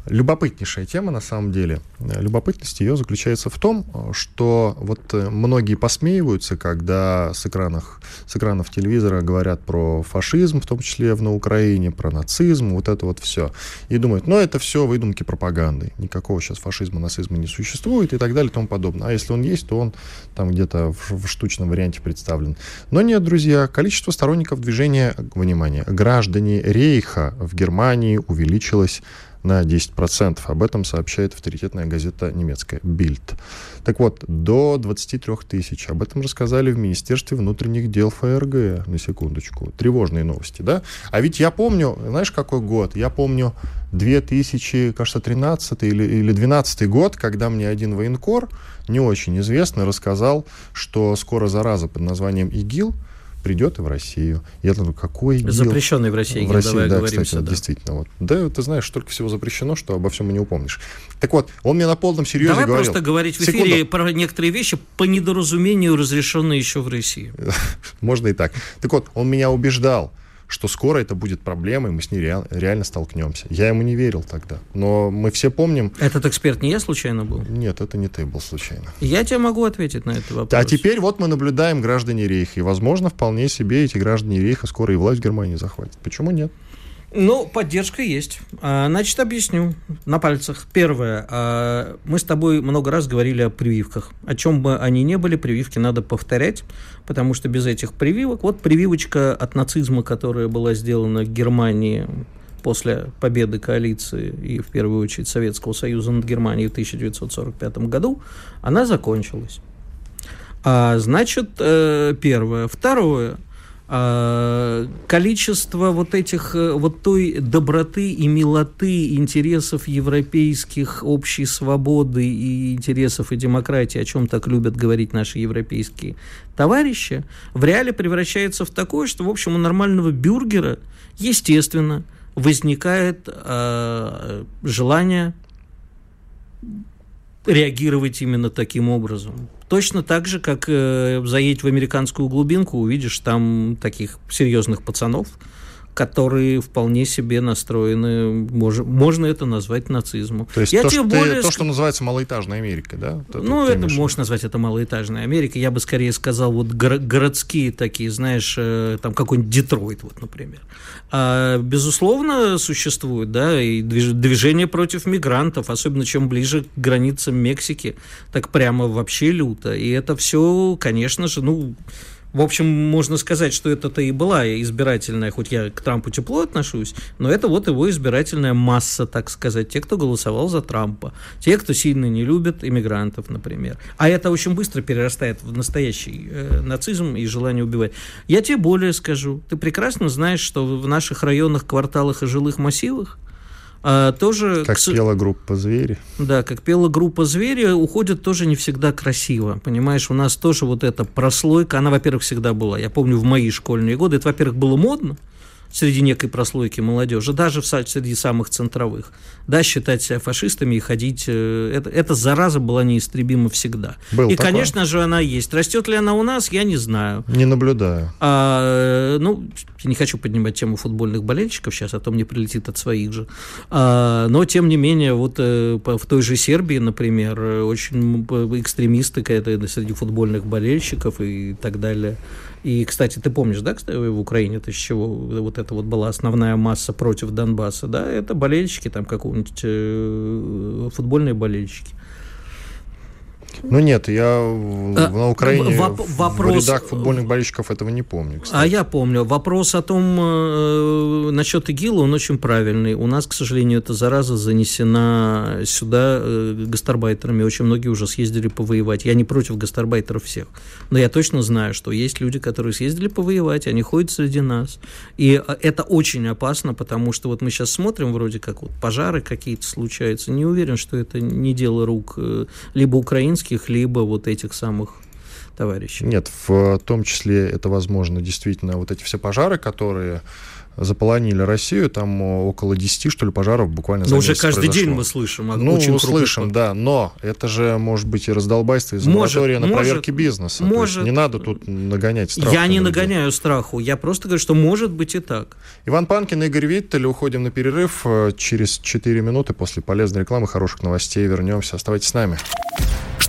B: Любопытнейшая тема, на самом деле. Любопытность ее заключается в том, что вот э, многие посмеиваются, когда с, экранах, с экранов телевизора говорят про фашизм, в том числе на Украине, про нацизм, вот это вот все. И думают, ну, это все выдумки пропаганды. Никакого сейчас фашизма, нацизма не существует и так далее и тому подобное. А если он есть, то он там где-то в, в штучном варианте представлен. Но нет, друзья, количество сторонников движения, внимание, граждане Рейха в Германии увеличилось на 10%. Об этом сообщает авторитетная газета немецкая «Бильд». Так вот, до 23 тысяч. Об этом рассказали в Министерстве внутренних дел ФРГ, на секундочку. Тревожные новости, да? А ведь я помню, знаешь, какой год? Я помню 2000, кажется, 13 или, или 12 год, когда мне один военкор, не очень известный, рассказал, что скоро зараза под названием ИГИЛ – придет и в Россию. Я думаю, какой ИГИЛ?
C: Запрещенный в России, в России, давай
B: да, кстати, да. действительно. Вот. Да, ты знаешь, столько всего запрещено, что обо всем и не упомнишь. Так вот, он мне на полном серьезе
C: давай
B: говорил...
C: просто говорить в эфире Секунду. про некоторые вещи по недоразумению, разрешенные еще в России.
B: Можно и так. Так вот, он меня убеждал, что скоро это будет проблемой, мы с ней реал, реально столкнемся. Я ему не верил тогда. Но мы все помним...
C: Этот эксперт не я случайно был?
B: Нет, это не ты был случайно.
C: Я тебе могу ответить на этот вопрос.
B: А теперь вот мы наблюдаем граждане Рейха. И, возможно, вполне себе эти граждане Рейха скоро и власть в Германии захватят. Почему нет?
C: Ну, поддержка есть. А, значит, объясню на пальцах. Первое. А, мы с тобой много раз говорили о прививках. О чем бы они ни были, прививки надо повторять, потому что без этих прививок... Вот прививочка от нацизма, которая была сделана в Германии после победы коалиции и, в первую очередь, Советского Союза над Германией в 1945 году, она закончилась. А, значит, э, первое. Второе – количество вот этих, э, вот той доброты и милоты интересов европейских, общей свободы и интересов и демократии, о чем так любят говорить наши европейские товарищи, в реале превращается в такое, что, в общем, у нормального бюргера, естественно, возникает э, желание реагировать именно таким образом. Точно так же, как э, заедь в американскую глубинку, увидишь там таких серьезных пацанов, которые вполне себе настроены, мож, можно это назвать нацизмом.
B: То есть я то, что более... то, что называется малоэтажной Америкой, да?
C: Это, ну, это можно назвать это малоэтажной Америкой. Я бы скорее сказал, вот горо- городские такие, знаешь, э, там какой-нибудь Детройт, вот, например. А, безусловно, существует, да, и движение против мигрантов, особенно чем ближе к границам Мексики, так прямо вообще люто. И это все, конечно же, ну, В общем, можно сказать, что это-то и была избирательная, хоть я к Трампу тепло отношусь, но это вот его избирательная масса, так сказать, те, кто голосовал за Трампа, те, кто сильно не любит иммигрантов, например. А это очень быстро перерастает в настоящий э, нацизм и желание убивать. Я тебе более скажу. Ты прекрасно знаешь, что в наших районах, кварталах и жилых массивах а, тоже...
B: Как к... пела группа «Звери».
C: Да, как пела группа «Звери», уходит тоже не всегда красиво. Понимаешь, у нас тоже вот эта прослойка, она, во-первых, всегда была. Я помню, в мои школьные годы это, во-первых, было модно, среди некой прослойки молодежи, даже в, среди самых центровых, да, считать себя фашистами и ходить, э, это, эта зараза была неистребима всегда. Был и, такой. конечно же, она есть. Растет ли она у нас, я не знаю.
B: Не наблюдаю.
C: А, ну, не хочу поднимать тему футбольных болельщиков сейчас, а то мне прилетит от своих же. А, но, тем не менее, вот э, в той же Сербии, например, очень экстремисты среди футбольных болельщиков и так далее. И, кстати, ты помнишь, да, кстати, в Украине это с чего вот это вот была основная масса против Донбасса, да, это болельщики там какого-нибудь э, футбольные болельщики.
B: Ну нет, я а, на Украине воп вопрос... в рядах футбольных болельщиков этого не помню.
C: Кстати. А я помню. Вопрос о том, э, насчет ИГИЛа, он очень правильный. У нас, к сожалению, эта зараза занесена сюда э, гастарбайтерами. Очень многие уже съездили повоевать. Я не против гастарбайтеров всех. Но я точно знаю, что есть люди, которые съездили повоевать, они ходят среди нас. И э, это очень опасно, потому что вот мы сейчас смотрим, вроде как вот пожары какие-то случаются. Не уверен, что это не дело рук э, либо украинских, украинских, либо вот этих самых товарищей.
B: Нет, в том числе это возможно действительно вот эти все пожары, которые заполонили Россию, там около 10, что ли, пожаров буквально за
C: Но уже каждый произошло. день мы слышим.
B: Ну, очень слышим, да, но это же может быть и раздолбайство из моратория на может, проверки бизнеса. Может, не надо тут нагонять страх.
C: Я не людей. нагоняю страху, я просто говорю, что может быть и так.
B: Иван Панкин, Игорь Виттель, уходим на перерыв. Через 4 минуты после полезной рекламы, хороших новостей вернемся. Оставайтесь с нами.